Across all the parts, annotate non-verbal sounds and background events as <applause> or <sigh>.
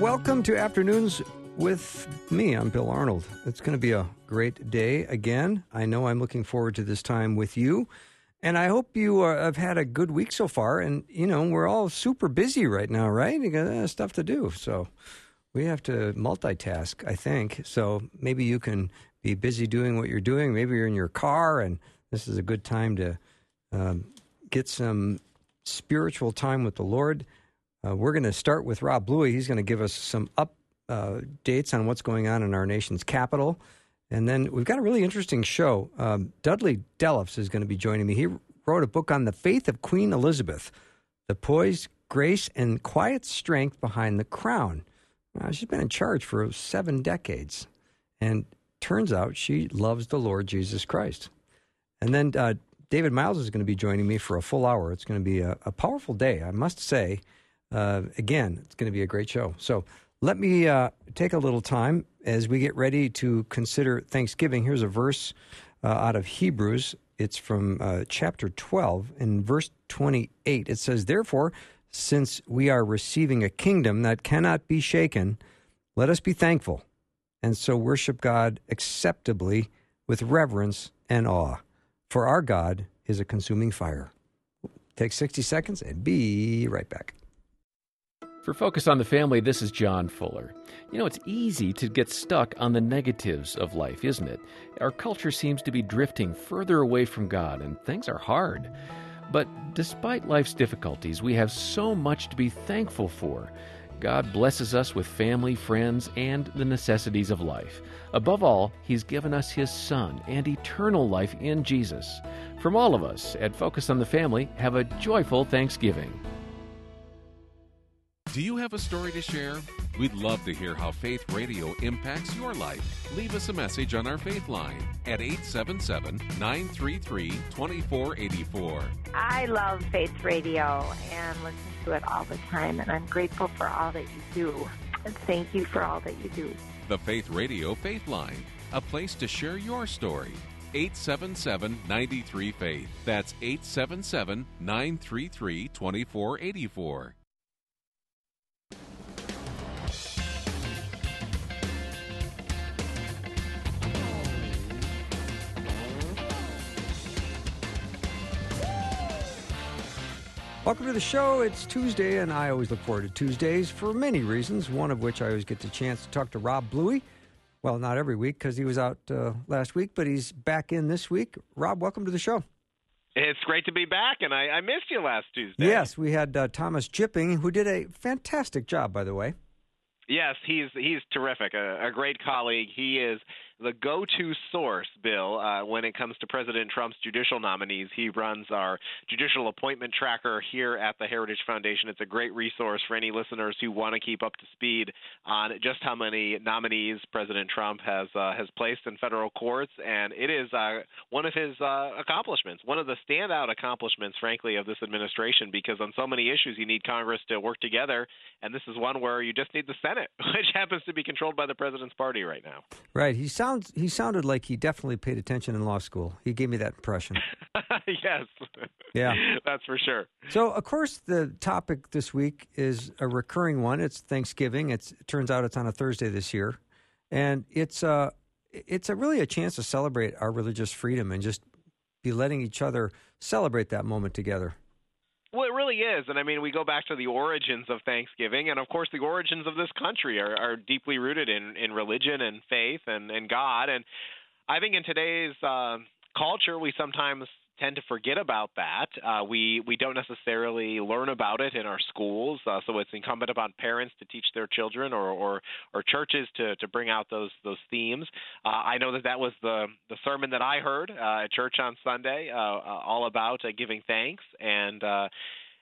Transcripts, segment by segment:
Welcome to Afternoons with me. I'm Bill Arnold. It's going to be a great day again. I know I'm looking forward to this time with you. And I hope you uh, have had a good week so far. And, you know, we're all super busy right now, right? You got uh, stuff to do. So we have to multitask, I think. So maybe you can be busy doing what you're doing. Maybe you're in your car, and this is a good time to um, get some spiritual time with the Lord. Uh, we're going to start with Rob Bluey. He's going to give us some updates on what's going on in our nation's capital. And then we've got a really interesting show. Um, Dudley Delffs is going to be joining me. He wrote a book on the faith of Queen Elizabeth, the poise, grace, and quiet strength behind the crown. Uh, she's been in charge for seven decades. And turns out she loves the Lord Jesus Christ. And then uh, David Miles is going to be joining me for a full hour. It's going to be a, a powerful day, I must say. Uh, again, it's going to be a great show. So let me uh, take a little time as we get ready to consider Thanksgiving. Here's a verse uh, out of Hebrews. It's from uh, chapter 12 in verse 28. It says, Therefore, since we are receiving a kingdom that cannot be shaken, let us be thankful and so worship God acceptably with reverence and awe. For our God is a consuming fire. Take 60 seconds and be right back. For Focus on the Family, this is John Fuller. You know, it's easy to get stuck on the negatives of life, isn't it? Our culture seems to be drifting further away from God, and things are hard. But despite life's difficulties, we have so much to be thankful for. God blesses us with family, friends, and the necessities of life. Above all, He's given us His Son and eternal life in Jesus. From all of us at Focus on the Family, have a joyful Thanksgiving. Do you have a story to share? We'd love to hear how Faith Radio impacts your life. Leave us a message on our Faith line at 877 933 2484. I love Faith Radio and listen to it all the time, and I'm grateful for all that you do. And thank you for all that you do. The Faith Radio Faith Line, a place to share your story. 877 93 Faith. That's 877 933 2484. Welcome to the show. It's Tuesday, and I always look forward to Tuesdays for many reasons, one of which I always get the chance to talk to Rob Bluey. Well, not every week because he was out uh, last week, but he's back in this week. Rob, welcome to the show. It's great to be back, and I, I missed you last Tuesday. Yes, we had uh, Thomas Jipping, who did a fantastic job, by the way. Yes, he's he's terrific, a, a great colleague. He is the go-to source, Bill, uh, when it comes to President Trump's judicial nominees. He runs our judicial appointment tracker here at the Heritage Foundation. It's a great resource for any listeners who want to keep up to speed on just how many nominees President Trump has uh, has placed in federal courts, and it is uh, one of his uh, accomplishments, one of the standout accomplishments, frankly, of this administration. Because on so many issues, you need Congress to work together, and this is one where you just need the Senate, <laughs> which happens to be controlled by the president's party right now. Right. He sounds he sounded like he definitely paid attention in law school. He gave me that impression. <laughs> yes. Yeah. That's for sure. So, of course, the topic this week is a recurring one. It's Thanksgiving. It's, it turns out it's on a Thursday this year, and it's uh it's a really a chance to celebrate our religious freedom and just be letting each other celebrate that moment together. Well, it really is. And I mean, we go back to the origins of Thanksgiving. And of course, the origins of this country are, are deeply rooted in, in religion and faith and, and God. And I think in today's uh, culture, we sometimes tend to forget about that. Uh, we we don't necessarily learn about it in our schools, uh, so it's incumbent upon parents to teach their children or or, or churches to, to bring out those those themes. Uh, I know that that was the the sermon that I heard uh, at church on Sunday, uh, uh, all about giving thanks and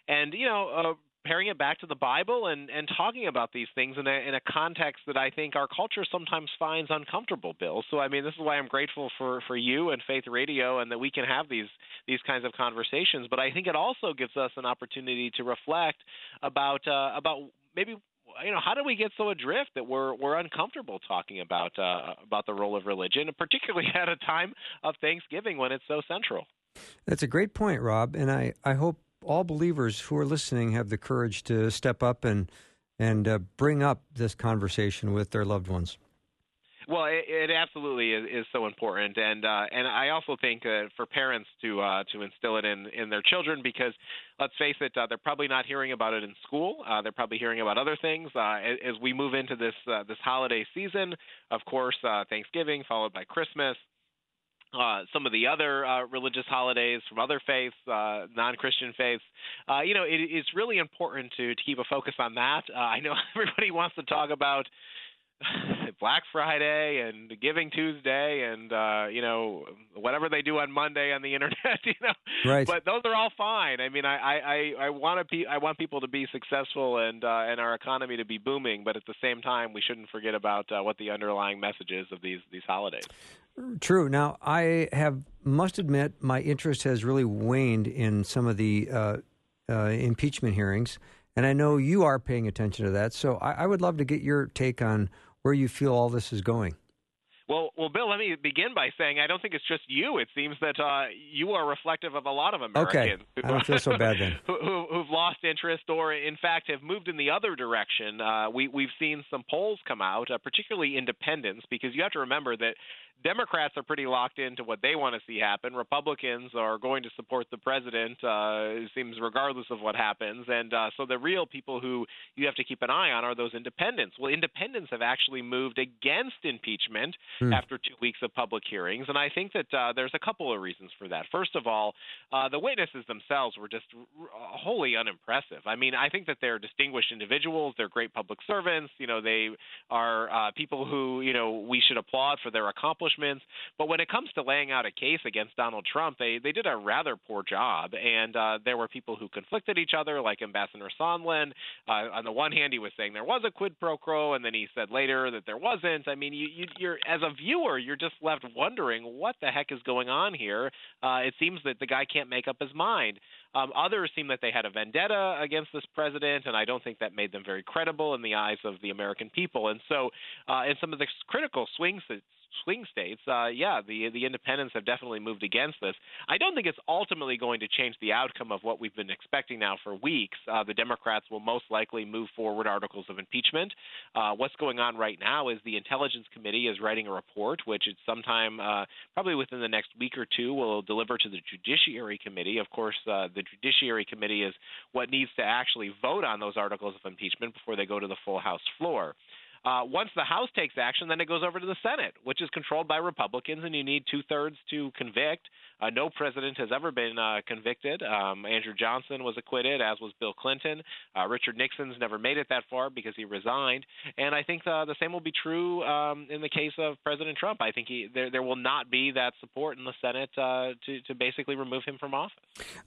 and you know paring it back to the Bible and and talking about these things in a in a context that I think our culture sometimes finds uncomfortable, Bill. So I mean, this is why I'm grateful for for you and Faith Radio and that we can have these these kinds of conversations. But I think it also gives us an opportunity to reflect about uh, about maybe you know how do we get so adrift that we're we're uncomfortable talking about uh, about the role of religion, particularly <laughs> at a time of Thanksgiving when it's so central. That's a great point, Rob, and I I hope all believers who are listening have the courage to step up and and uh, bring up this conversation with their loved ones. Well, it, it absolutely is, is, so important, and uh, and I also think uh, for parents to uh, to instill it in in their children because let's face it, uh, they're probably not hearing about it in school. Uh, they're probably hearing about other things uh, as, as, we move into this this holiday season. Of course, Thanksgiving followed by Christmas. Uh, some of the other uh, religious holidays from other faiths, uh, non-Christian faiths. you know, it, it's really important to, to keep a focus on that. I know <laughs> everybody wants to talk about <laughs> Black Friday and Giving Tuesday and uh you know whatever they do on Monday on the <laughs> internet, you know. Right. But those are all fine. I mean, I I I want to be I want people to be successful and uh and our economy to be booming, but at the same time, we shouldn't forget about uh, what the underlying message is of these these holidays. True. Now, I have must admit my interest has really waned in some of the uh, uh, impeachment hearings, and I know you are paying attention to that. So I, I would love to get your take on where you feel all this is going. Well, Bill, let me begin by saying I don't think it's just you. It seems that uh, you are reflective of a lot of Americans. Okay, I don't feel so bad then. <laughs> who, have lost interest, or in fact have moved in the other direction. Uh, we, we've seen some polls come out, uh, particularly independents, because you have to remember that Democrats are pretty locked into what they want to see happen. Republicans are going to support the president, uh, it seems, regardless of what happens. And uh, so the real people who you have to keep an eye on are those independents. Well, independents have actually moved against impeachment hmm. after two weeks of public hearings. And I think that uh, there's a couple of reasons for that. First of all, uh, the witnesses themselves were just wholly unimpressive. I mean, I think that they're distinguished individuals, they're great public servants, you know, they are uh, people who, you know, we should applaud for their accomplishments accomplishments. But when it comes to laying out a case against Donald Trump, they they did a rather poor job. And uh, there were people who conflicted each other, like Ambassador Sondland. Uh, on the one hand, he was saying there was a quid pro quo, and then he said later that there wasn't. I mean, you, you, you're as a viewer, you're just left wondering what the heck is going on here. Uh, it seems that the guy can't make up his mind. Um, others seem that they had a vendetta against this president, and I don't think that made them very credible in the eyes of the American people. And so, uh, in some of the critical swing swing states, uh, yeah, the the independents have definitely moved against this. I don't think it's ultimately going to change the outcome of what we've been expecting now for weeks. Uh, the Democrats will most likely move forward articles of impeachment. Uh, what's going on right now is the Intelligence Committee is writing a report, which it's sometime uh, probably within the next week or two will deliver to the Judiciary Committee. Of course, uh, the Judiciary Committee is what needs to actually vote on those articles of impeachment before they go to the full House floor. Uh, once the House takes action, then it goes over to the Senate, which is controlled by Republicans, and you need two thirds to convict. Uh, no president has ever been uh, convicted. Um, Andrew Johnson was acquitted, as was Bill Clinton. Uh, Richard Nixon's never made it that far because he resigned. And I think the, the same will be true um, in the case of President Trump. I think he, there, there will not be that support in the Senate uh, to, to basically remove him from office.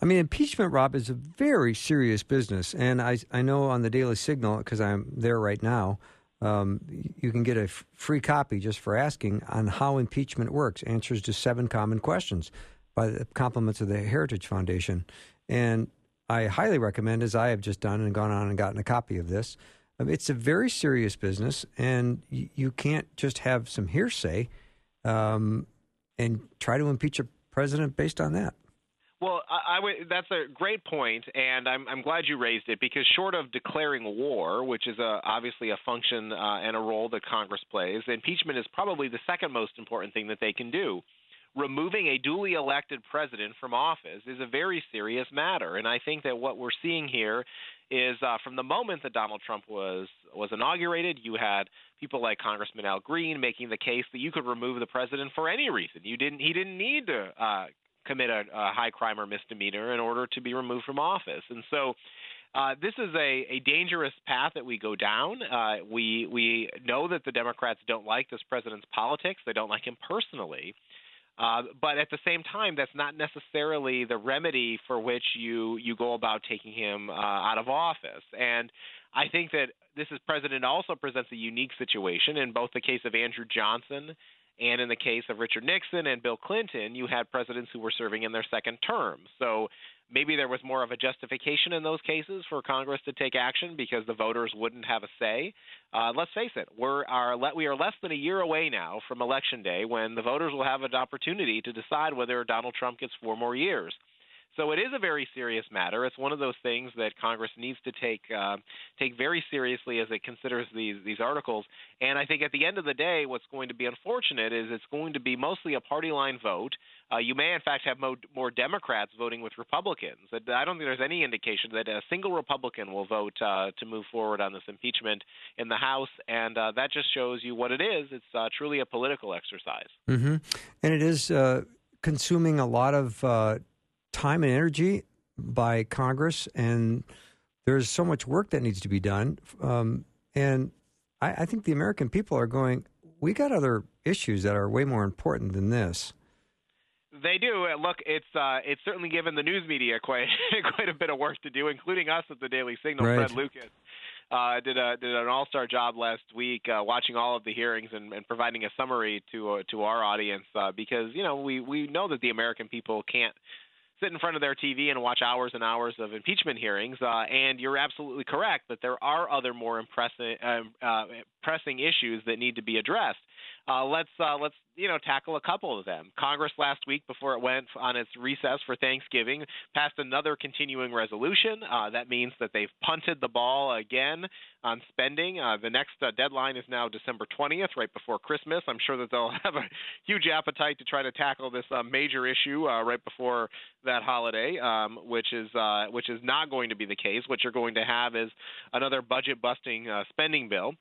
I mean, impeachment, Rob, is a very serious business. And I, I know on the Daily Signal, because I'm there right now, um, you can get a f- free copy just for asking on how impeachment works. Answers to seven common questions by the compliments of the Heritage Foundation. And I highly recommend, as I have just done and gone on and gotten a copy of this. Um, it's a very serious business, and y- you can't just have some hearsay um, and try to impeach a president based on that. Well, I, I that's a great point, and I'm, I'm glad you raised it because short of declaring war, which is a, obviously a function uh, and a role that Congress plays, impeachment is probably the second most important thing that they can do. Removing a duly elected president from office is a very serious matter, and I think that what we're seeing here is uh, from the moment that Donald Trump was was inaugurated, you had people like Congressman Al Green making the case that you could remove the president for any reason. You didn't he didn't need to uh, commit a, a high crime or misdemeanor in order to be removed from office. And so uh, this is a, a dangerous path that we go down. Uh, we we know that the Democrats don't like this president's politics. They don't like him personally. Uh, but at the same time, that's not necessarily the remedy for which you you go about taking him uh, out of office. And I think that this is president also presents a unique situation in both the case of Andrew Johnson and in the case of Richard Nixon and Bill Clinton, you had presidents who were serving in their second term. So maybe there was more of a justification in those cases for Congress to take action because the voters wouldn't have a say. Uh, let's face it, we're are we are less than a year away now from Election Day when the voters will have an opportunity to decide whether Donald Trump gets four more years. So it is a very serious matter. It's one of those things that Congress needs to take uh, take very seriously as it considers these these articles. And I think at the end of the day, what's going to be unfortunate is it's going to be mostly a party line vote. Uh, you may in fact have mo- more Democrats voting with Republicans. I don't think there's any indication that a single Republican will vote uh, to move forward on this impeachment in the House, and uh, that just shows you what it is. It's uh, truly a political exercise. Mm-hmm. And it is uh, consuming a lot of time and energy by Congress, and there's so much work that needs to be done. Um, and I, I think the American people are going, we got other issues that are way more important than this. They do. Uh, look, it's uh, it's certainly given the news media <laughs> quite quite a bit of work to do, including us at the Daily Signal. Right. Fred Lucas uh, did a did an all star job last week, uh, watching all of the hearings and, and providing a summary to uh, to our audience uh, because you know we we know that the American people can't sit in front of their TV and watch hours and hours of impeachment hearings. Uh, and you're absolutely correct that there are other more uh, uh, pressing issues that need to be addressed. Uh, let's uh, let's you know tackle a couple of them. Congress last week, before it went on its recess for Thanksgiving, passed another continuing resolution. Uh, that means that they've punted the ball again on spending. Uh, the next uh, deadline is now December 20th, right before Christmas. I'm sure that they'll <laughs> have a huge appetite to try to tackle this uh, major issue right before that holiday, um, which is which is not going to be the case. What you're going to have is another budget busting spending bill.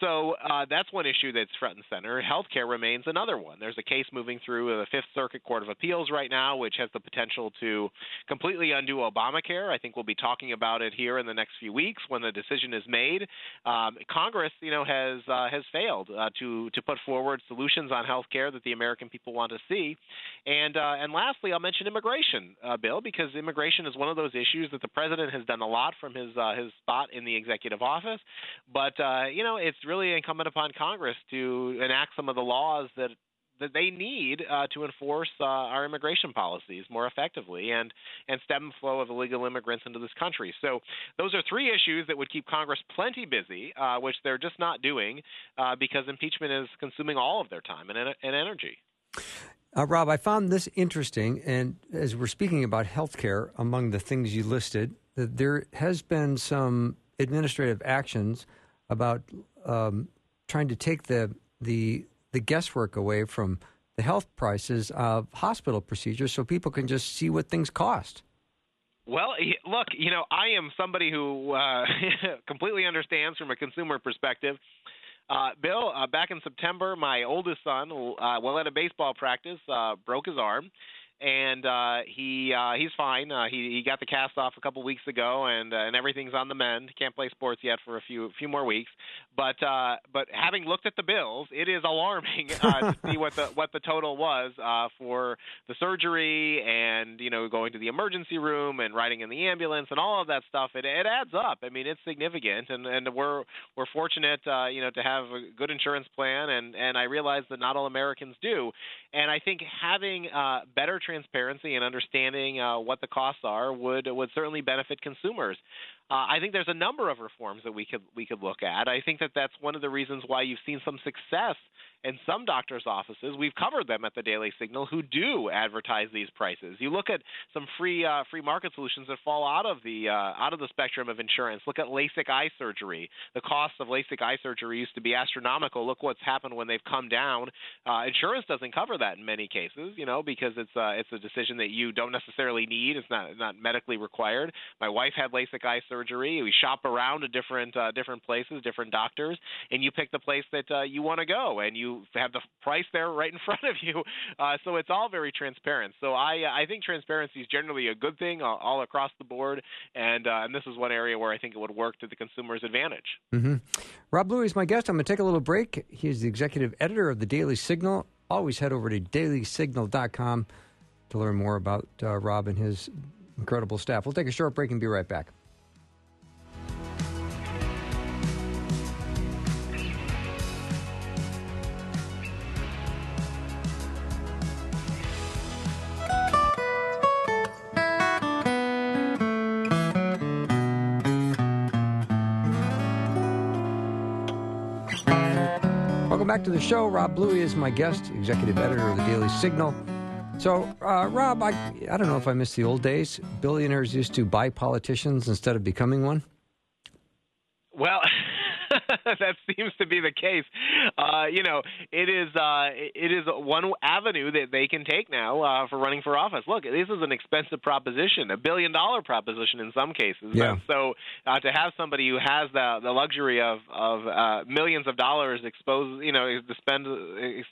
So uh, that's one issue that's front and center. Healthcare remains another one. There's a case moving through the Fifth Circuit Court of Appeals right now, which has the potential to completely undo Obamacare. I think we'll be talking about it here in the next few weeks when the decision is made. Um, Congress, you know, has uh, has failed uh, to to put forward solutions on healthcare that the American people want to see. And uh, and lastly, I'll mention immigration, uh, Bill, because immigration is one of those issues that the president has done a lot from his uh, his spot in the executive office, but you know, it's really incumbent upon Congress to enact some of the laws that that they need uh, to enforce uh, our immigration policies more effectively and and stem the flow of illegal immigrants into this country. So those are three issues that would keep Congress plenty busy, uh, which they're just not doing uh, because impeachment is consuming all of their time and, and energy. Uh, Rob, I found this interesting, and as we're speaking about health care, among the things you listed, that there has been some administrative actions about um, trying to take the the the guesswork away from the health prices of hospital procedures, so people can just see what things cost. Well, look, you know, I am somebody who uh, <laughs> completely understands from a consumer perspective. Uh, Bill, uh, back in September, my oldest son, uh, while at a baseball practice, uh, broke his arm and uh, he uh, he's fine. Uh, he he got the cast off a couple weeks ago, and uh, and everything's on the mend. Can't play sports yet for a few few more weeks, but uh, but having looked at the bills, it is alarming uh, to <laughs> see what the what the total was uh, for the surgery and you know going to the emergency room and riding in the ambulance and all of that stuff. It it adds up. I mean, it's significant, and and we're we're fortunate uh, you know to have a good insurance plan, and and I realize that not all Americans do, and I think having uh, better transparency and understanding uh, what the costs are would would certainly benefit consumers. Uh, I think there's a number of reforms that we could we could look at. I think that that's one of the reasons why you've seen some success in some doctors' offices. We've covered them at the Daily Signal who do advertise these prices. You look at some free uh, free market solutions that fall out of the uh, out of the spectrum of insurance. Look at LASIK eye surgery. The cost of LASIK eye surgery used to be astronomical. Look what's happened when they've come down. Uh, insurance doesn't cover that in many cases, you know, because it's it's a decision that you don't necessarily need. It's not not medically required. My wife had LASIK eye surgery surgery. We shop around to different uh, different places, different doctors, and you pick the place that uh, you want to go, and you have the price there right in <laughs> front of you. Uh, so it's all very transparent. So I I think transparency is generally a good thing all, all across the board, and uh, and this is one area where I think it would work to the consumer's advantage. Mm-hmm. Rob Bluey is my guest. I'm going to take a little break. He's the executive editor of the Daily Signal. always head over to dailysignal.com to learn more about uh, Rob and his incredible staff. We'll take a short break and be right back. Back to the show. Rob Bluey is my guest, executive editor of the Daily Signal. So, uh, Rob, I, I don't know if I miss the old days. Billionaires used to buy politicians instead of becoming one. Well, <laughs> <laughs> that seems to be the case. Uh, you know, it is uh, it is one avenue that they can take now uh, for running for office. Look, this is an expensive proposition, a billion dollar proposition in some cases. Yeah. So uh, to have somebody who has the the luxury of of uh, millions of dollars exposed, you know, spend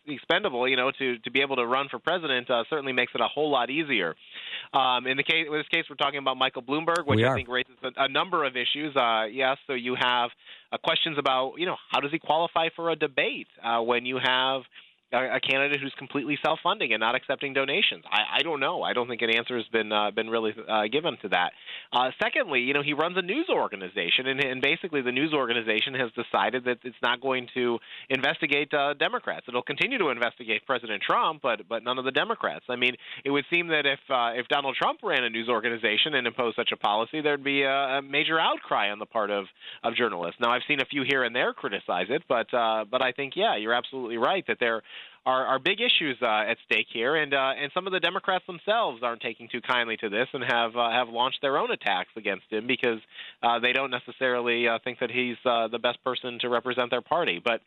expendable, you know, to to be able to run for president uh, certainly makes it a whole lot easier. Um, in the case in this case, we're talking about Michael Bloomberg, which I think raises a, a number of issues. Uh, yes, so you have uh, questions about, you know, how does he qualify for a debate uh, when you have a, candidate who's completely self-funding and not accepting donations? I, I don't know. I don't think an answer has been uh, been really uh, given to that. Uh, secondly, you know, he runs a news organization, and, and basically the news organization has decided that it's not going to investigate uh, Democrats. It'll continue to investigate President Trump, but but none of the Democrats. I mean, it would seem that if uh, if Donald Trump ran a news organization and imposed such a policy, there'd be a, a major outcry on the part of of journalists. Now, I've seen a few here and there criticize it, but uh, but I think yeah, you're absolutely right that there are, are big issues uh, at stake here, and uh, and some of the Democrats themselves aren't taking too kindly to this and have uh, have launched their own attacks against him because uh, they don't necessarily uh, think that he's uh, the best person to represent their party. But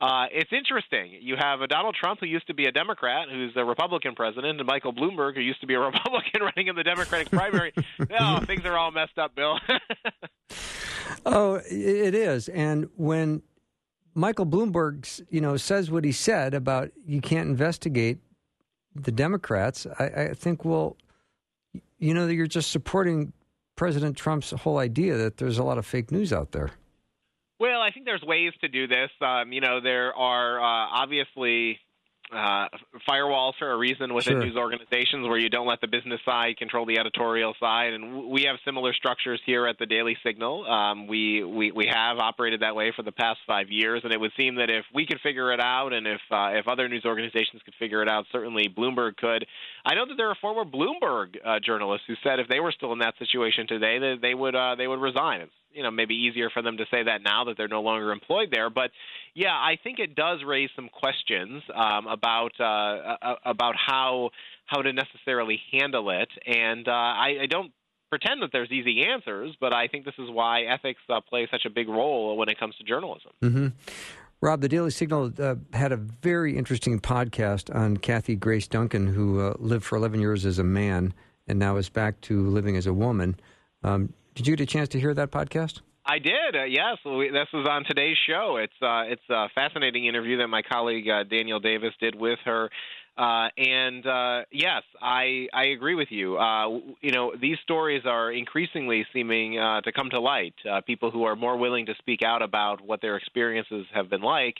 uh, it's interesting. You have a Donald Trump who used to be a Democrat, who's a Republican president, and Michael Bloomberg, who used to be a <laughs> Republican running in the Democratic primary. <laughs> oh, things are all messed up, Bill. <laughs> Oh, it is. And when Michael Bloomberg, you know, says what he said about you can't investigate the Democrats, I, I think, well, you know, that you're just supporting President Trump's whole idea that there's a lot of fake news out there. Well, I think there's ways to do this. Um, you know, there are uh, obviously uh, firewalls for a reason within Sure. news organizations where you don't let the business side control the editorial side, and w- we have similar structures here at the Daily Signal. Um, we, we we have operated that way for the past five years, and it would seem that if we could figure it out, and if uh, if other news organizations could figure it out, certainly Bloomberg could. I know that there are former Bloomberg uh, journalists who said if they were still in that situation today, that they would uh, they would resign. It's you know maybe easier for them to say that now that they're no longer employed there, but yeah, I think it does raise some questions um, about uh, about how how to necessarily handle it, and uh, I, I don't pretend that there's easy answers, but I think this is why ethics uh, play such a big role when it comes to journalism. hmm Rob, the Daily Signal uh, had a very interesting podcast on Kathy Grace Duncan, who uh, lived for 11 years as a man and now is back to living as a woman. Um, did you get a chance to hear that podcast? I did. Uh, yes, we, this was on today's show. It's uh, it's a fascinating interview that my colleague uh, Daniel Davis did with her. Uh, and uh, yes, I I agree with you. Uh, you know, these stories are increasingly seeming to come to light. People who are more willing to speak out about what their experiences have been like.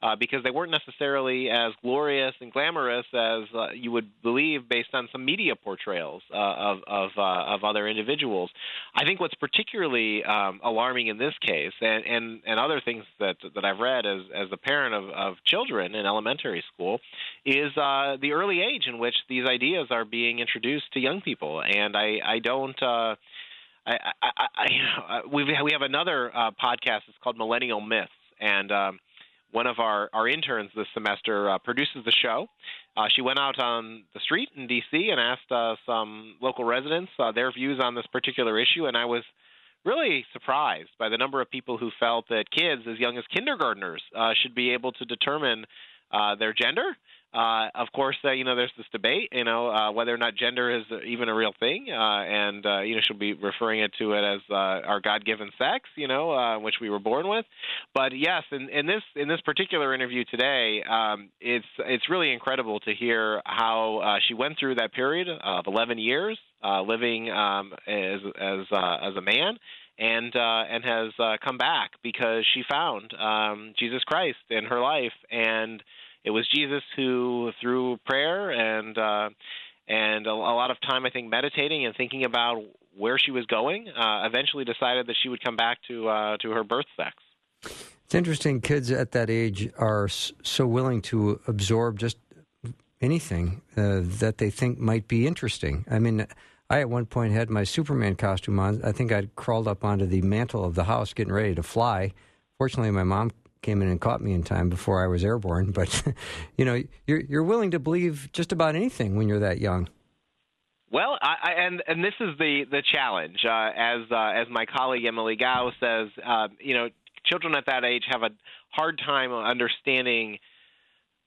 Uh, because they weren't necessarily as glorious and glamorous as uh, you would believe based on some media portrayals uh, of of, uh, of other individuals. I think what's particularly um, alarming in this case, and, and, and other things that that I've read as as a parent of, of children in elementary school, is uh, the early age in which these ideas are being introduced to young people. And I I don't. Uh, I, I, I, we we have another podcast. It's called Millennial Myths, and um, one of our, our interns this semester uh, produces the show. Uh, she went out on the street in D.C. and asked uh, some local residents uh, their views on this particular issue, and I was really surprised by the number of people who felt that kids as young as kindergartners uh, should be able to determine uh, their gender. Uh, of course, uh, you know there's this debate, you know, uh, whether or not gender is even a real thing, uh, and uh, you know she'll be referring it to it as uh, our God-given sex, you know, uh, which we were born with. But yes, in, in this in this particular interview today, um, it's it's really incredible to hear how uh, she went through that period of 11 years uh, living um, as as uh, as a man and uh, and has uh, come back because she found um, Jesus Christ in her life and it was Jesus who, through prayer and uh, and a, a lot of time, I think, meditating and thinking about where she was going, uh, eventually decided that she would come back to uh, to her birth sex. It's interesting. Kids at that age are so willing to absorb just anything uh, that they think might be interesting. I mean, I at one point had my Superman costume on. I think I'd crawled up onto the mantle of the house getting ready to fly. Fortunately, my mom came in and caught me in time before I was airborne. But <laughs> you know, you're you're willing to believe just about anything when you're that young. Well, I, and and this is the the challenge. Uh, as uh, as my colleague Emilie Kao says, uh, you know, children at that age have a hard time understanding,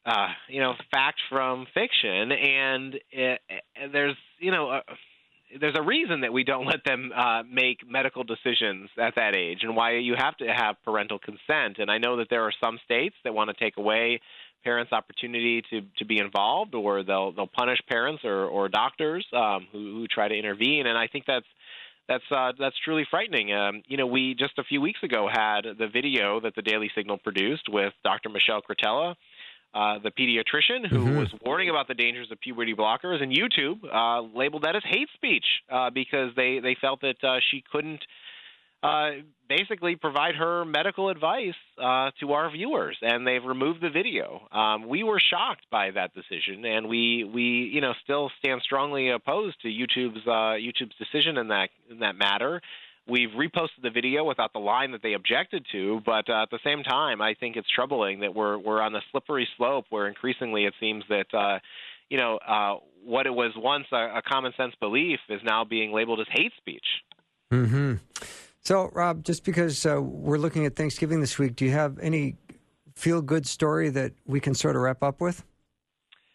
uh, you know, fact from fiction, and it, there's you know. Uh, there's a reason that we don't <laughs> let them uh, make medical decisions at that age, and why you have to have parental consent. And I know that there are some states that want to take away parents' opportunity to to be involved, or they'll they'll punish parents or or doctors um, who who try to intervene. And I think that's that's uh, that's truly frightening. Um, you know, we just a few weeks ago had the video that the Daily Signal produced with Dr. Michelle Cretella, uh, the pediatrician, who mm-hmm. was warning about the dangers of puberty blockers, and YouTube uh, labeled that as hate speech uh, because they they felt that uh, she couldn't uh, basically provide her medical advice uh, to our viewers, and they've removed the video. Um, we were shocked by that decision, and we we you know still stand strongly opposed to YouTube's uh, YouTube's decision in that in that matter. We've reposted the video without the line that they objected to, but uh, at the same time, I think it's troubling that we're we're on the slippery slope where increasingly it seems that uh, you know uh, what it was once a, a common sense belief is now being labeled as hate speech. Hmm. So, Rob, just because uh, we're looking at Thanksgiving this week, do you have any feel good story that we can sort of wrap up with?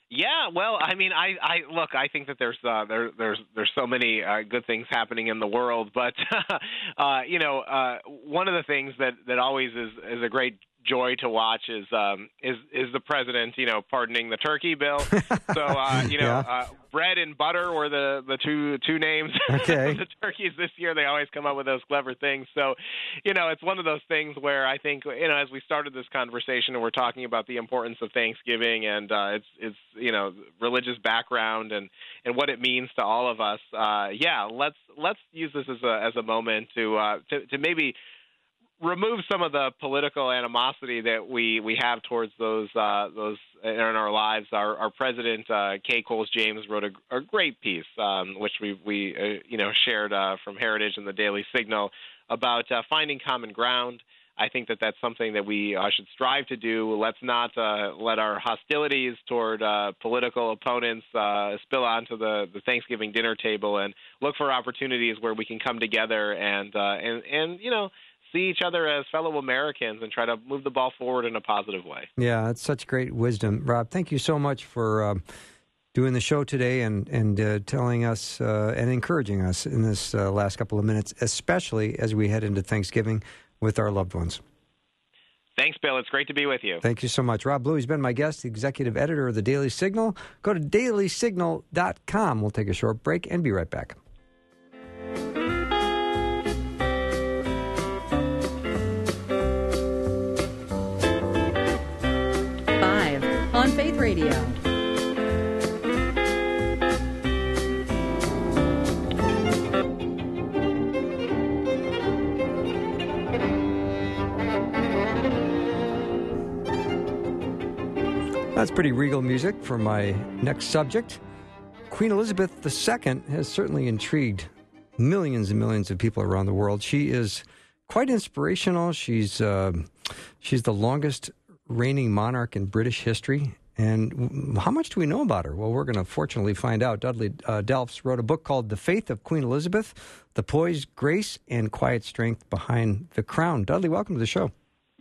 Yeah, well, I mean, I, I look. I think that there's uh, there, there's there's so many uh, good things happening in the world, but <laughs> uh, you know, uh, one of the things that that always is is a great joy to watch is um, is is the president, you know, pardoning the turkey bill. so uh, <laughs> you know, yeah. uh, bread and butter were the the two two names <laughs> okay. the turkeys this year. They always come up with those clever things. So, you know, it's one of those things where I think you know, as we started this conversation and we're talking about the importance of Thanksgiving and uh, it's it's you know religious background and and what it means to all of us. Uh, yeah, let's let's use this as a as a moment to uh, to to maybe remove some of the political animosity that we we have towards those uh, those in our lives. Our our president uh, Kay Coles James wrote a, a great piece, um, which we we uh, you know shared uh, from Heritage and the Daily Signal about uh, finding common ground. I think that that's something that we uh, should strive to do. Let's not let our hostilities toward political opponents spill onto the, the Thanksgiving dinner table, and look for opportunities where we can come together and and and you know see each other as fellow Americans and try to move the ball forward in a positive way. Yeah, that's such great wisdom, Rob. Thank you so much for. Um, doing the show today and and uh, telling us uh, and encouraging us in this uh, last couple of minutes, especially as we head into Thanksgiving with our loved ones. Thanks, Bill. It's great to be with you. Thank you so much. Rob Bluey has been my guest, the executive editor of the Daily Signal. Go to dailysignal.com. We'll take a short break and be right back. Radio. That's pretty regal music for my next subject. Queen Elizabeth II has certainly intrigued millions and millions of people around the world. She is quite inspirational. She's uh, she's the longest reigning monarch in British history. And how much do we know about her? Well, we're going to fortunately find out. Dudley uh, Delffs wrote a book called The Faith of Queen Elizabeth The Poise, Grace, and Quiet Strength Behind the Crown. Dudley, welcome to the show.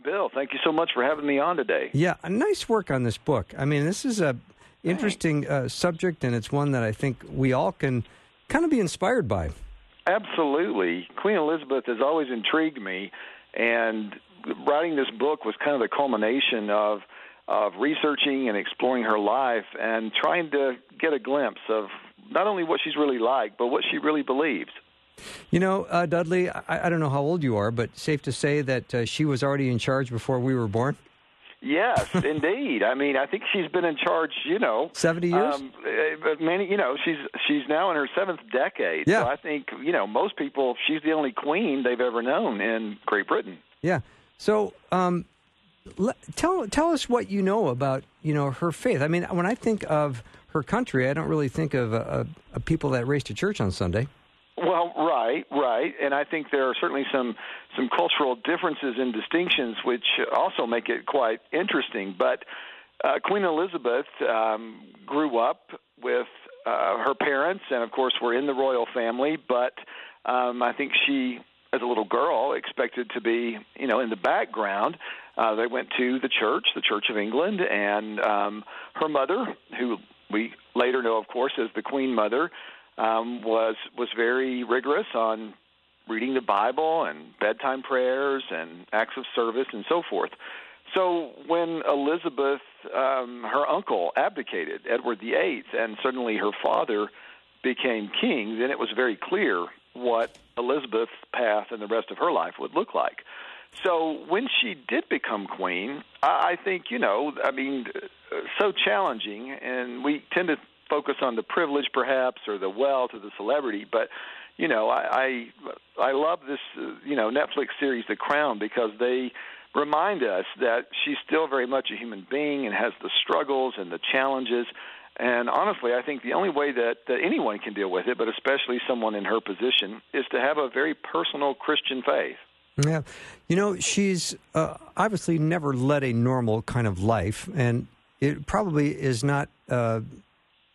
Bill, thank you so much for having me on today. Yeah, a nice work on this book. I mean, this is a interesting uh, subject, and it's one that I think we all can kind of be inspired by. Absolutely. Queen Elizabeth has always intrigued me, and writing this book was kind of the culmination of – of researching and exploring her life and trying to get a glimpse of not only what she's really like, but what she really believes. You know, uh, Dudley, I, I, don't know how old you are, but safe to say that uh, she was already in charge before we were born? Yes, <laughs> indeed. I mean, I think she's been in charge. You know, seventy years. Um, but many, you know, she's she's now in her seventh decade. Yeah. So I think you know most people. She's the only queen they've ever known in Great Britain. Yeah. So, um, tell tell us what you know about you know her faith. I mean, when I think of her country, I don't really think of people that race to church on Sunday. Well, right, right, and I think there are certainly some some cultural differences and distinctions which also make it quite interesting. But uh, Queen Elizabeth um, grew up with uh, her parents, and of course, were in the royal family. But um, I think she, as a little girl, expected to be, you know, in the background. Uh, they went to the church, the Church of England, and um, her mother, who we later know, of course, as the Queen Mother um, was was very rigorous on reading the Bible and bedtime prayers and acts of service and so forth. So when Elizabeth, um, her uncle, abdicated, Edward VIII, and suddenly her father became king, then it was very clear what Elizabeth's path and the rest of her life would look like. So when she did become queen, I think, you know, I mean, so challenging, and we tend to focus on the privilege perhaps or the wealth or the celebrity, but you know, I I, I love this you know Netflix series The Crown because they remind us that she's still very much a human being and has the struggles and the challenges. And honestly, I think the only way that, that anyone can deal with it, but especially someone in her position, is to have a very personal Christian faith. Yeah. You know, she's uh, obviously never led a normal kind of life, and it probably is not uh,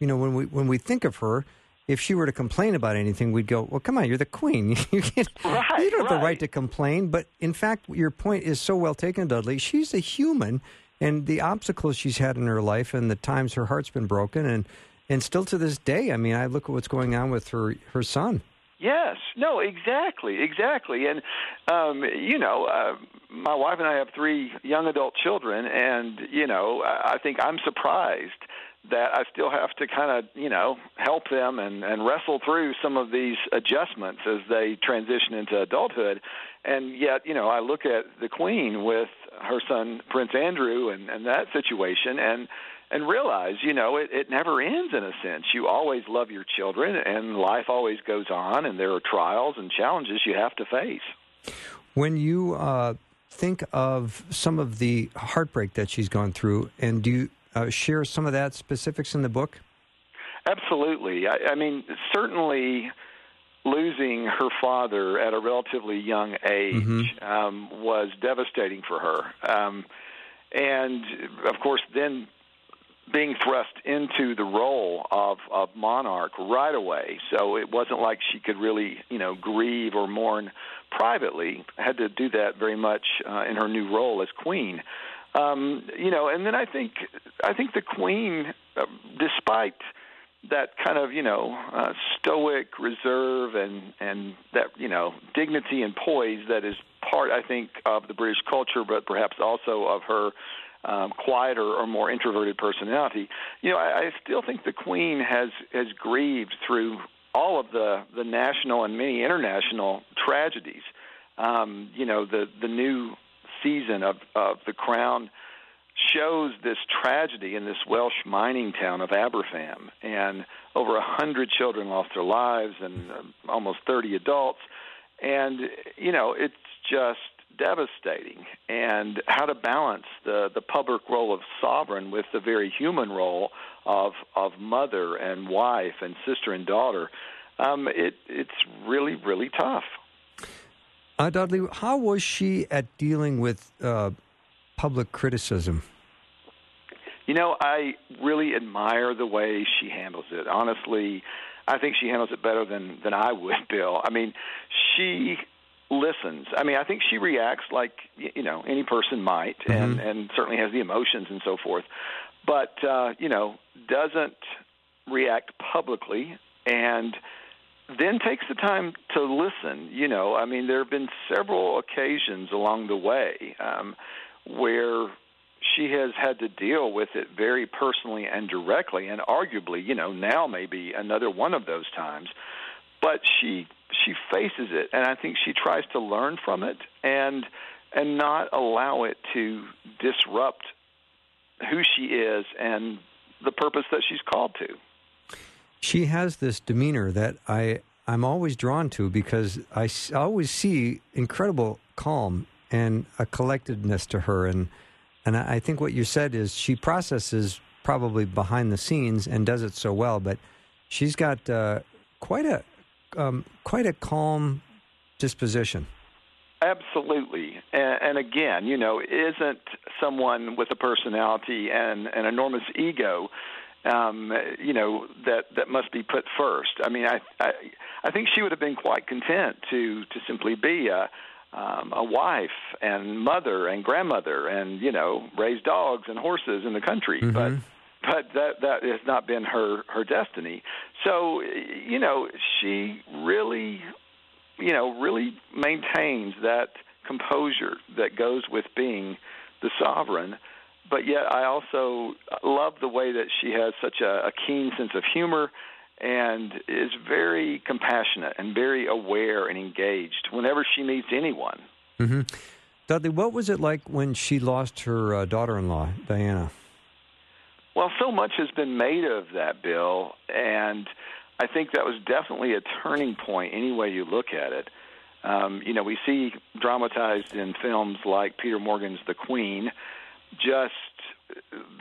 you know, when we when we think of her, if she were to complain about anything, we'd go, "Well, come on, you're the queen. <laughs> you can't, <laughs> right, you don't have right. the right to complain." But in fact, your point is so well taken, Dudley. She's a human, and the obstacles she's had in her life, and the times her heart's been broken, and and still to this day, I mean, I look at what's going on with her her son. Yes, no, exactly, exactly, and um, you know, uh, my wife and I have three young adult children, and you know, I, I think I'm surprised that I still have to kind of, you know, help them and, and wrestle through some of these adjustments as they transition into adulthood. And yet, you know, I look at the Queen with her son Prince Andrew and, and that situation and and realize, you know, it, it never ends in a sense. You always love your children and life always goes on and there are trials and challenges you have to face. When you uh, think of some of the heartbreak that she's gone through, and do you uh, share some of that specifics in the book? Absolutely. I, I mean, certainly losing her father at a relatively young age mm-hmm. um, was devastating for her. Um, and of course, then being thrust into the role of, of monarch right away. So it wasn't like she could really, you know, grieve or mourn privately. Had to do that very much uh, in her new role as queen. Um, you know, and then I think I think the Queen, uh, despite that kind of you know uh, stoic reserve and and that you know dignity and poise that is part I think of the British culture, but perhaps also of her um, quieter or more introverted personality. You know, I, I still think the Queen has has grieved through all of the the national and many international tragedies. Um, you know, the the new season of, of The Crown shows this tragedy in this Welsh mining town of Aberfan, and over a hundred children lost their lives, and uh, almost thirty adults, and you know it's just devastating. And how to balance the the public role of sovereign with the very human role of of mother and wife and sister and daughter, um, it it's really really tough. Uh, Dudley, how was she at dealing with uh, public criticism? You know, I really admire the way she handles it. Honestly, I think she handles it better than than I would, <laughs> Bill. I mean, she listens. I mean, I think she reacts like you know any person might, mm-hmm. and and certainly has the emotions and so forth. But uh, you know, doesn't react publicly and then takes the time to listen. You know, I mean, there have been several occasions along the way um, where she has had to deal with it very personally and directly, and arguably, you know, now maybe another one of those times. But she she faces it, and I think she tries to learn from it and and not allow it to disrupt who she is and the purpose that she's called to. She has this demeanor that I I'm always drawn to because I always see incredible calm and a collectedness to her and and I think what you said is she processes probably behind the scenes and does it so well, but she's got uh, quite a um, quite a calm disposition. Absolutely, and, and, again, you know, isn't someone with a personality and an enormous ego, um, you know, that that must be put first. I mean, I, I I think she would have been quite content to to simply be a um, a wife and mother and grandmother and you know raise dogs and horses in the country, mm-hmm. but but that that has not been her her destiny. So you know she really you know really maintains that composure that goes with being the sovereign. But yet, I also love the way that she has such a, a keen sense of humor and is very compassionate and very aware and engaged whenever she meets anyone. Mm-hmm. Dudley, what was it like when she lost her uh, daughter-in-law, Diana? Well, so much has been made of that, Bill, and I think that was definitely a turning point any way you look at it. Um, you know, we see dramatized in films like Peter Morgan's The Queen, just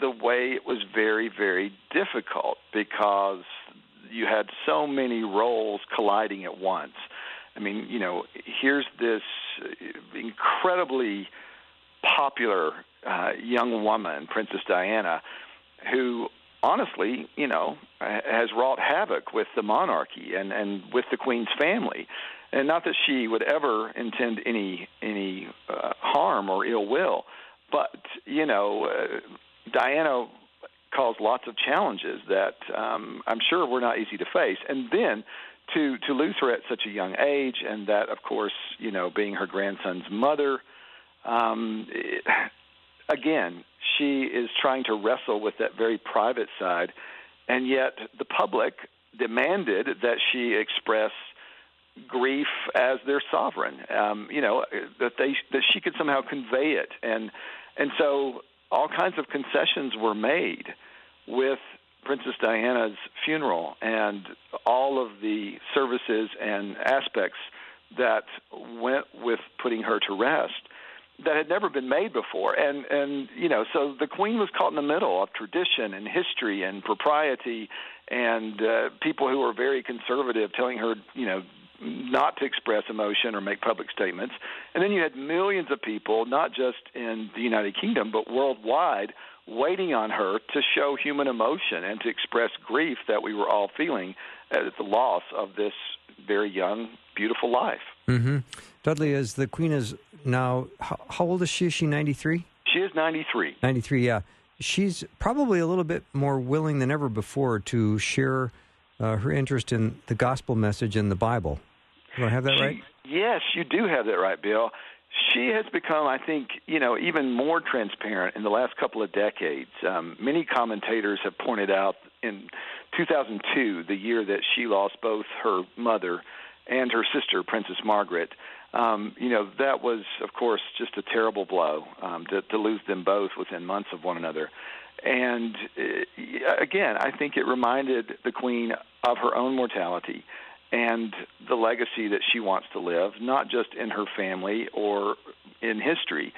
the way it was very, very difficult because you had so many roles colliding at once. I mean, you know, here's this incredibly popular uh, young woman, Princess Diana, who honestly, you know, has wrought havoc with the monarchy and and with the queen's family. And not that she would ever intend any any uh, harm or ill will, but you know, uh, Diana caused lots of challenges that um, I'm sure were not easy to face. And then to to lose her at such a young age, and that, of course, you know, being her grandson's mother. Um, it, again, she is trying to wrestle with that very private side, and yet the public demanded that she express grief as their sovereign. Um, you know that they that she could somehow convey it, and and so all kinds of concessions were made with Princess Diana's funeral and all of the services and aspects that went with putting her to rest that had never been made before and and you know so the queen was caught in the middle of tradition and history and propriety and uh, people who were very conservative telling her you know not to express emotion or make public statements. And then you had millions of people, not just in the United Kingdom, but worldwide, waiting on her to show human emotion and to express grief that we were all feeling at the loss of this very young, beautiful life. Mm-hmm. Dudley, as the Queen is now, how, how old is she? Is she 93? She is 93. 93, yeah. She's probably a little bit more willing than ever before to share uh, her interest in the gospel message in the Bible. Do I have that she, right? Yes, you do have that right, Bill. She has become, I think, you know, even more transparent in the last couple of decades. Um, many commentators have pointed out in 2002, the year that she lost both her mother and her sister, Princess Margaret. Um, you know, that was, of course, just a terrible blow um, to, to lose them both within months of one another. And uh, again, I think it reminded the Queen of her own mortality and the legacy that she wants to live, not just in her family or in history,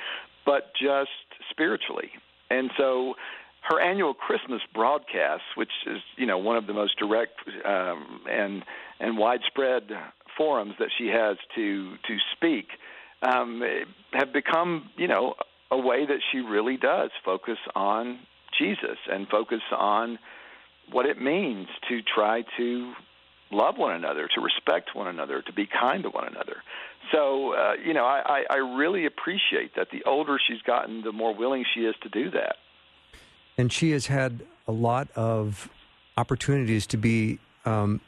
but just spiritually. And so her annual Christmas broadcast, which is you know one of the most direct um, and and widespread forums that she has to to speak, um, have become you know a way that she really does focus on Jesus and focus on what it means to try to love one another, to respect one another, to be kind to one another. So, uh, you know, I, I really appreciate that the older she's gotten, the more willing she is to do that. And she has had a lot of opportunities to be um,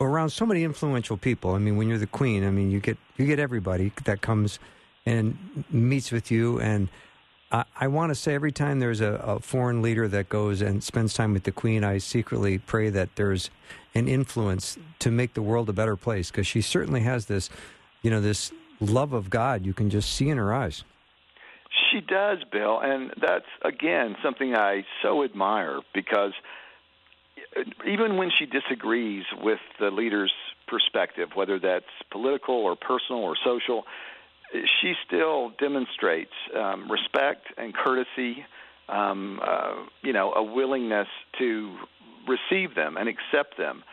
around so many influential people. I mean, when you're the queen, I mean, you get you get everybody that comes and meets with you and I, I want to say every time there's a, a, foreign leader that goes and spends time with the Queen, I secretly pray that there's an influence to make the world a better place because she certainly has this, you know, this love of God you can just see in her eyes. She does, Bill, and that's again something I so admire because even when she disagrees with the leader's perspective, whether that's political or personal or social, she still demonstrates um, respect and courtesy, um, uh, you know, a willingness to receive them and accept them,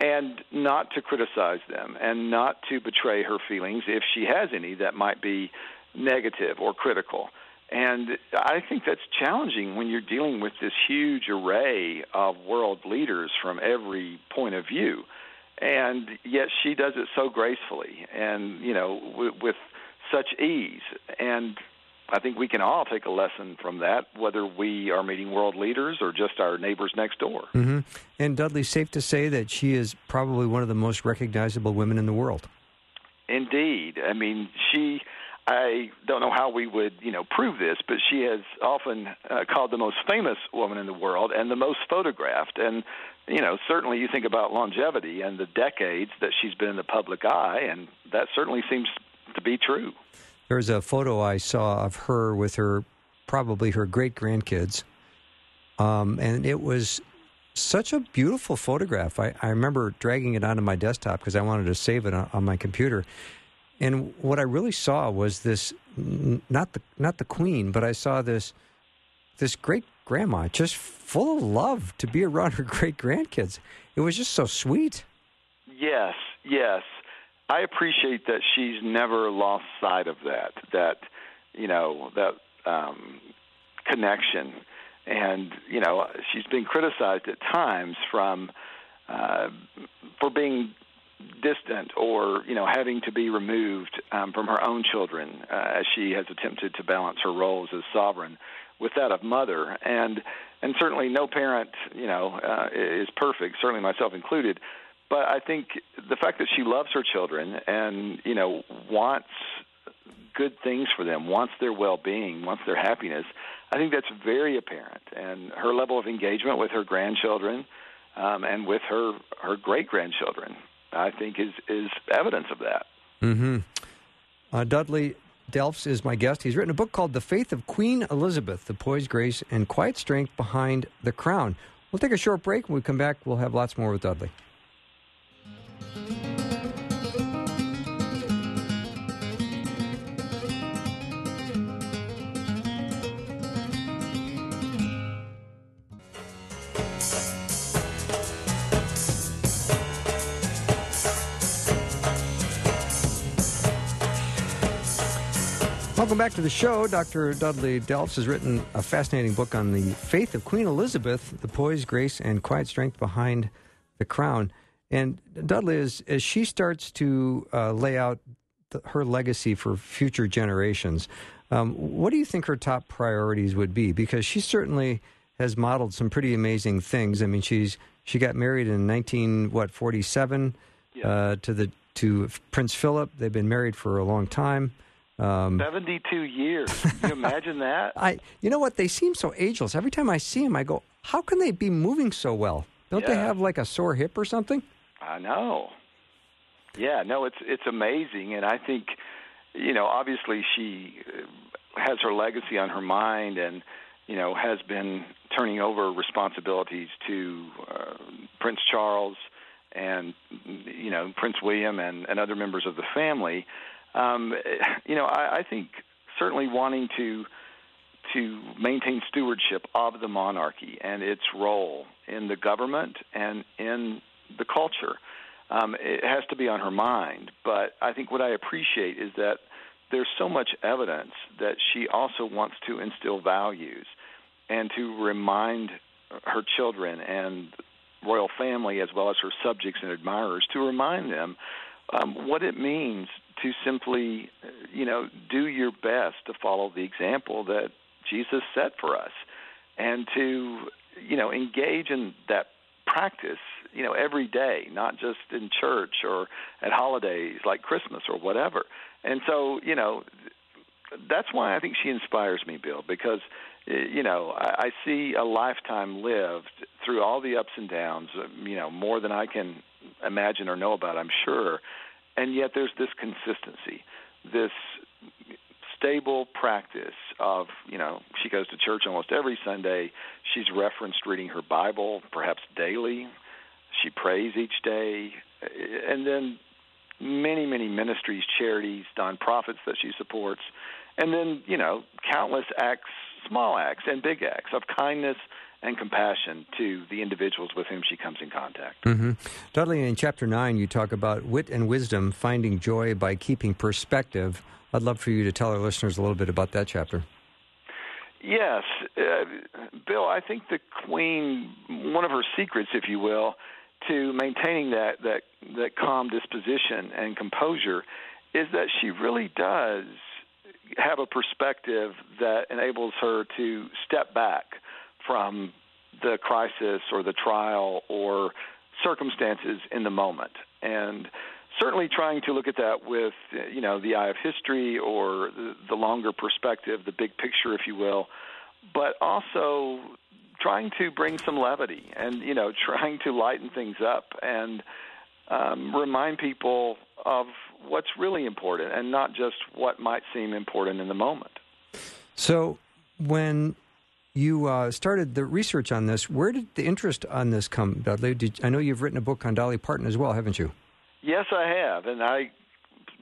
and not to criticize them, and not to betray her feelings if she has any that might be negative or critical. And I think that's challenging when you're dealing with this huge array of world leaders from every point of view. And yet she does it so gracefully and, you know, with, with such ease. And I think we can all take a lesson from that, whether we are meeting world leaders or just our neighbors next door. Mm-hmm. And Dudley, safe to say that she is probably one of the most recognizable women in the world. Indeed. I mean, she I don't know how we would, you know, prove this, but she has often uh, called the most famous woman in the world and the most photographed. And, you know, certainly you think about longevity and the decades that she's been in the public eye, and that certainly seems to be true. There's a photo I saw of her with her, probably her great grandkids, um, and it was such a beautiful photograph. I, I remember dragging it onto my desktop because I wanted to save it on, on my computer and what I really saw was this not the not the queen, but I saw this this great grandma just full of love to be around <laughs> her great grandkids. It was just so sweet. Yes, yes. I appreciate that she's never lost sight of that. That you know that um, connection, and you know she's been criticized at times from uh, for being distant or you know having to be removed um, from her own children uh, as she has attempted to balance her roles as sovereign with that of mother. And and certainly no parent you know uh, is perfect certainly myself included. But I think the fact that she loves her children and you know wants good things for them wants their well-being wants their happiness I think that's very apparent. And her level of engagement with her grandchildren um, and with her her great grandchildren I think is is evidence of that. Mm-hmm. Uh, Dudley Delffs is my guest. He's written a book called The Faith of Queen Elizabeth, The Poise, Grace, and Quiet Strength Behind the Crown. We'll take a short break. When we come back, we'll have lots more with Dudley. Back to the show. Dr. Dudley Delffs has written a fascinating book on the faith of Queen Elizabeth, the poise, grace, and quiet strength behind the crown. And Dudley, as, as she starts to uh, lay out the, her legacy for future generations, um, what do you think her top priorities would be? Because she certainly has modeled some pretty amazing things. I mean, she's she got married in nineteen what forty seven yeah. uh, to the to Prince Philip. They've been married for a long time. Um, 72 years. Can you imagine that? <laughs> I, you know what? They seem so ageless. Every time I see them, I go, how can they be moving so well? Don't yeah. they have like a sore hip or something? I know. Yeah, no, it's it's amazing, and I think, you know, obviously she uh, has her legacy on her mind, and you know has been turning over responsibilities to uh, Prince Charles and you know Prince William and, and other members of the family um, you know, I, I think certainly wanting to to maintain stewardship of the monarchy and its role in the government and in the culture. Um, it has to be on her mind. But I think what I appreciate is that there's so much evidence that she also wants to instill values and to remind her children and royal family as well as her subjects and admirers to remind them um, what it means to simply, you know, do your best to follow the example that Jesus set for us, and to, you know, engage in that practice, you know, every day, not just in church or at holidays like Christmas or whatever. And so, you know, that's why I think she inspires me, Bill, because eh, you know I, I see a lifetime lived through all the ups and downs, um, you know, more than I can imagine or know about, I'm sure and yet there's this consistency, this stable practice of, you know, she goes to church almost every Sunday. She's referenced reading her Bible, perhaps daily. She prays each day. And then many, many ministries, charities, nonprofits that she supports. And then, you know, countless acts, small acts and big acts of kindness and compassion to the individuals with whom she comes in contact. Mm-hmm. Dudley, in chapter 9, you talk about wit and wisdom, finding joy by keeping perspective. I'd love for you to tell our listeners a little bit about that chapter. Yes, uh, Bill, I think the Queen, one of her secrets, if you will, to maintaining that, that, that calm disposition and composure is that she really does have a perspective that enables her to step back from the crisis or the trial or circumstances in the moment. And certainly trying to look at that with, you know, the eye of history or the, longer perspective, the big picture, if you will, but also trying to bring some levity and, you know, <laughs> trying to lighten things up and um, remind people of what's really important and not just what might seem important in the moment. So when you uh, started the research on this. Where did the interest on this come, Dudley? Did, I know you've written a book on Dolly Parton as well, haven't you? Yes, I have, and I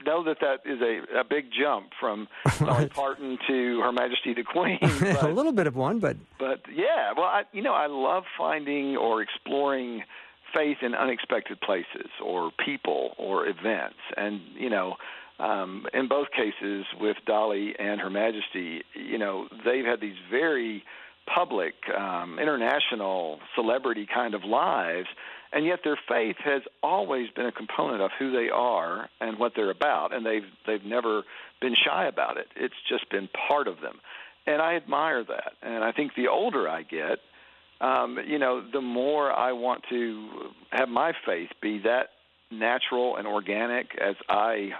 know that that is a, a big jump from <laughs> Dolly Parton to Her Majesty the Queen. <laughs> But, a little bit of one, but but yeah, well, I, you know, I love finding or exploring faith in unexpected places or people or events, and you know. Um, in both cases, with Dolly and Her Majesty, you know, they've had these very public, um, international celebrity kind of lives, and yet their faith has always been a component of who they are and what they're about, and they've they've never been shy about it. It's just been part of them, and I admire that. And I think the older I get, um, you know, the more I want to have my faith be that natural and organic as I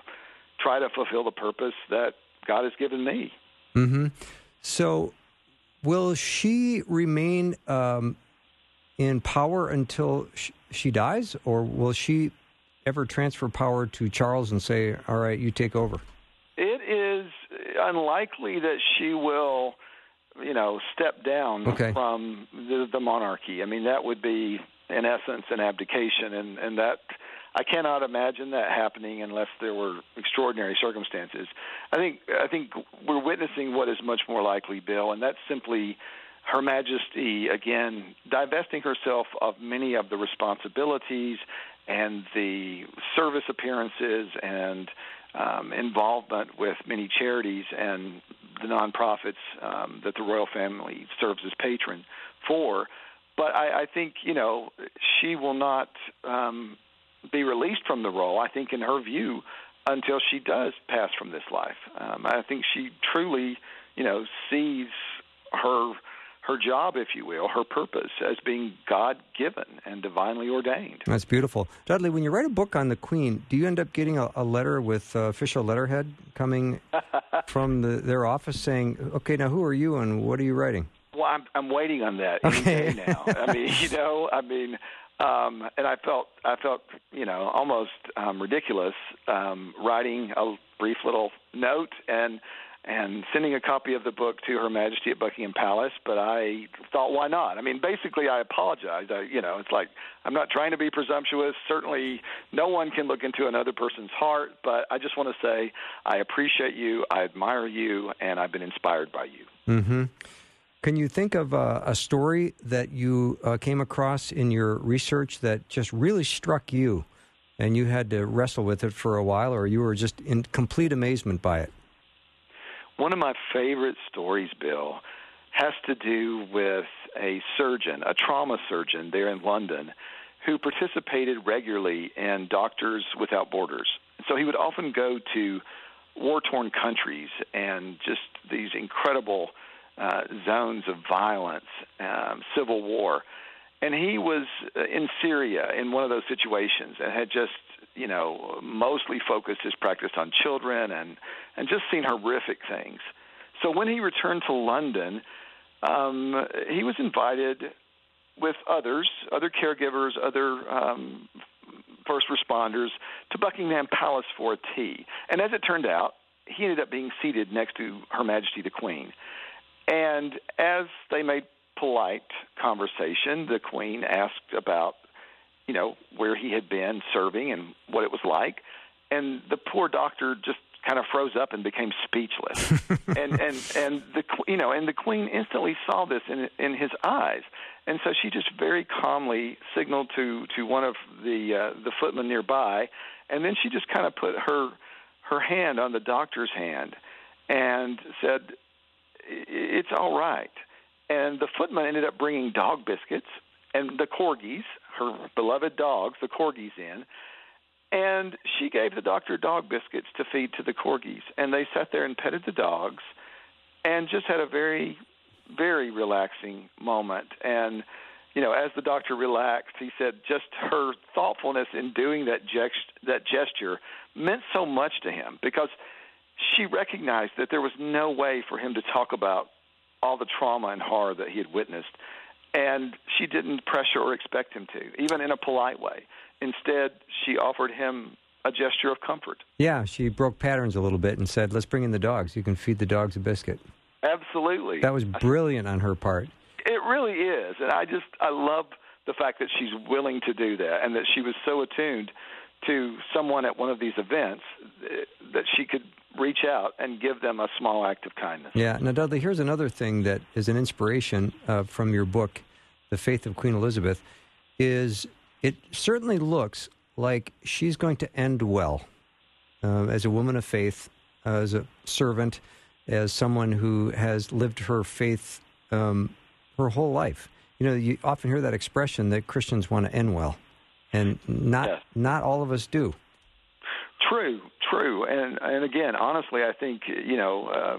try to fulfill the purpose that God has given me. Mm-hmm. So Will she remain um, in power until sh- she dies, or will she ever transfer power to Charles and say, "All right, you take over"? It is unlikely that she will, you know, step down okay. from the, the monarchy. I mean, that would be, in essence, an abdication, and and that I cannot imagine that happening unless there were extraordinary circumstances. I think I think we're witnessing what is much more likely, Bill, and that's simply Her Majesty again divesting herself of many of the responsibilities and the service appearances and um, involvement with many charities and the nonprofits um, that the royal family serves as patron for. But I, I think you know she will not um, be released from the role, I think, in her view, until she does pass from this life. Um, I think she truly, you know, sees her her job, if you will, her purpose as being God given and divinely ordained. That's beautiful. Dudley, when you write a book on the Queen, do you end up getting a, a letter with uh, official letterhead coming <laughs> from the, their office saying, okay, now who are you and what are you writing? Well, I'm, I'm waiting on that okay. now. I mean, you know, I mean, um, and I felt I felt you know almost um, ridiculous um, writing a brief little note and and sending a copy of the book to Her Majesty at Buckingham Palace. But I thought, why not? I mean, basically, I apologized. I, you know, it's like I'm not trying to be presumptuous. Certainly, no one can look into another person's heart. But I just want to say I appreciate you, I admire you, and I've been inspired by you. Mm-hmm. Can you think of a, a story that you uh, came across in your research that just really struck you and you had to wrestle with it for a while, or you were just in complete amazement by it? One of my favorite stories, Bill, has to do with a surgeon, a trauma surgeon there in London, who participated regularly in Doctors Without Borders. So he would often go to war torn countries and just these incredible uh, zones of violence, um, civil war. And he was uh, in Syria in one of those situations and had just, you know, mostly focused his practice on children and, and just seen horrific things. So when he returned to London, um, he was invited with others, other caregivers, other um, first responders, to Buckingham Palace for a tea. And as it turned out, he ended up being seated next to Her Majesty the Queen. And as they made polite conversation, the Queen asked about, you know, where he had been serving and what it was like. And the poor doctor just kind of froze up and became speechless. <laughs> and and and the you know and the queen instantly saw this in in his eyes, and so she just very calmly signaled to to one of the uh, the footmen nearby, and then she just kind of put her her hand on the doctor's hand and said, "It's all right." And the footman ended up bringing dog biscuits and the corgis, her beloved dogs, the corgis in and she gave the doctor dog biscuits to feed to the corgis. And they sat there and petted the dogs and just had a very, very relaxing moment. And, you know, as the doctor relaxed, he said just her thoughtfulness in doing that, gest- that gesture meant so much to him because she recognized that there was no way for him to talk about all the trauma and horror that he had witnessed. And she didn't pressure or expect him to, even in a polite way. Instead, she offered him a gesture of comfort. Yeah, she broke patterns a little bit and said, "Let's bring in the dogs. You can feed the dogs a biscuit." Absolutely. That was brilliant on her part. It really is, and I just I love the fact that she's willing to do that and that she was so attuned to someone at one of these events eh, that she could reach out and give them a small act of kindness. Yeah. Now, Dudley, here's another thing that is an inspiration uh, from your book, "The Faith of Queen Elizabeth," is it certainly looks like she's going to end well uh, as a woman of faith, uh, as a servant, as someone who has lived her faith um, her whole life. You know, you often hear that expression that Christians want to end well, and not yes. not all of us do. True, true, and and again, honestly, I think you know, uh,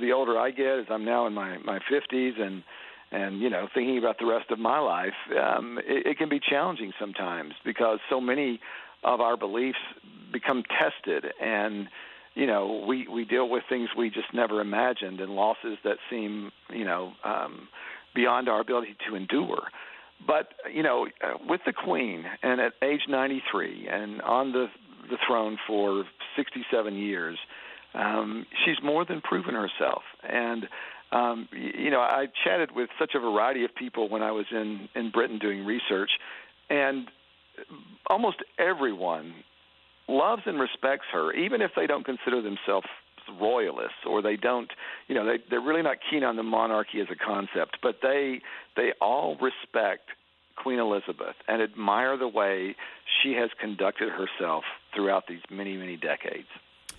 the older I get, as I'm now in my my 50s, and and you know thinking about the rest of my life um, it, it can be challenging sometimes because so many of our beliefs become tested and you know we we deal with things we just never imagined and losses that seem you know um, beyond our ability to endure. But you know with the queen and at age 93 and on the the throne for 67 years um, she's more than proven herself. And um, you know, I chatted with such a variety of people when I was in in Britain doing research, and almost everyone loves and respects her, even if they don't consider themselves royalists or they don't you know they they're really not keen on the monarchy as a concept but they they all respect Queen Elizabeth and admire the way she has conducted herself throughout these many many decades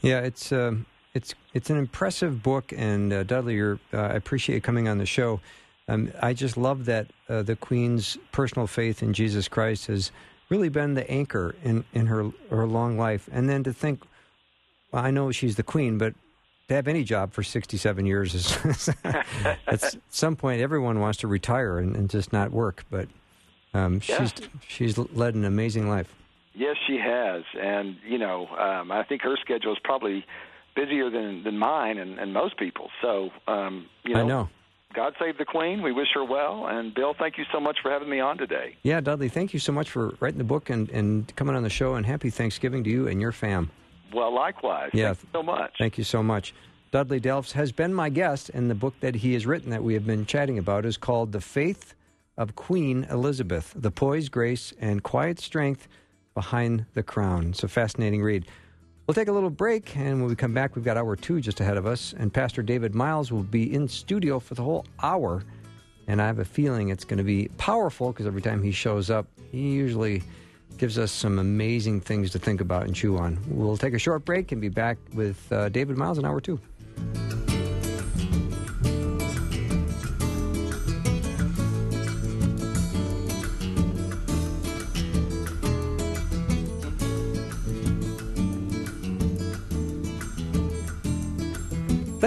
yeah it's um it's it's an impressive book, and uh, Dudley, uh, I appreciate you coming on the show. Um, I just love that uh, the Queen's personal faith in Jesus Christ has really been the anchor in, in her her long life. And then to think, well, I know she's the Queen, but to have any job for 67 years is <laughs> at some point everyone wants to retire and, and just not work. But um, yeah. she's she's led an amazing life. Yes, she has, and you know, um, I think her schedule is probably busier than than mine and, and most people. So um, you know, I know. God save the Queen. We wish her well. And Bill, thank you so much for having me on today. Yeah, Dudley, thank you so much for writing the book and, and coming on the show. And happy Thanksgiving to you and your fam. Well, likewise. Yeah. Thank you so much. Thank you so much. Dudley Delffs has been my guest, and the book that he has written that we have been chatting about is called The Faith of Queen Elizabeth The Poise, Grace, and Quiet Strength Behind the Crown. It's a fascinating read. We'll take a little break, and when we come back, we've got hour two just ahead of us. And Pastor David Miles will be in studio for the whole hour. And I have a feeling it's going to be powerful because every time he shows up, he usually gives us some amazing things to think about and chew on. We'll take a short break and be back with uh, David Miles in hour two.